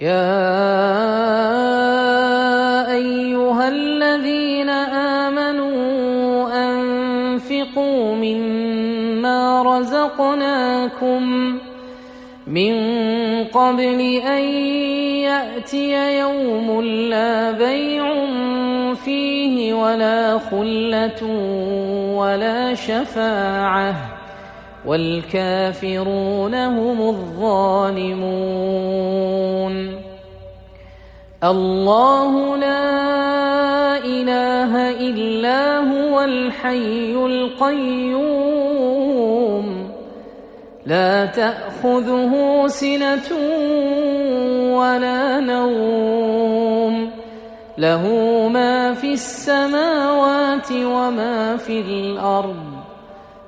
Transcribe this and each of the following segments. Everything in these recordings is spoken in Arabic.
يا أيها الذين آمنوا أنفقوا مما رزقناكم من قبل أن يأتي يوم لا بيع فيه ولا خلة ولا شفاعة والكافرون هم الظالمون. الله لا إله إلا هو الحي القيوم. لا تأخذه سنة ولا نوم. له ما في السماوات وما في الأرض.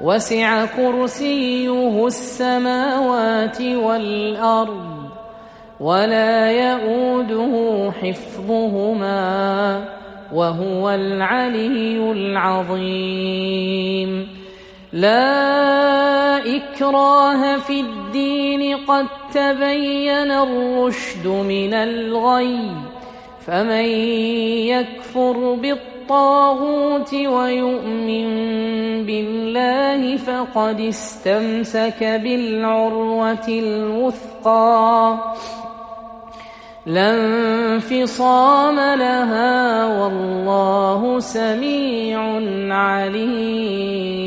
وسع كرسيه السماوات والأرض ولا يؤوده حفظهما وهو العلي العظيم. لا إكراه في الدين قد تبين الرشد من الغي فمن يكفر بالطاغوت ويؤمن بالله فقد استمسك بالعروة الوثقى. لا انفصام لها والله سميع عليم.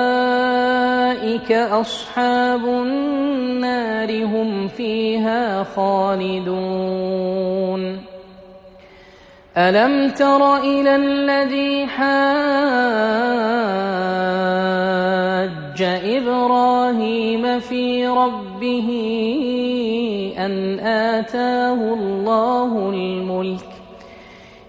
أصحاب النار هم فيها خالدون. ألم تر إلى الذي حاج إبراهيم في ربه أن آتاه الله الملك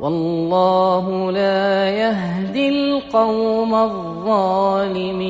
والله لا يهدي القوم الظالمين.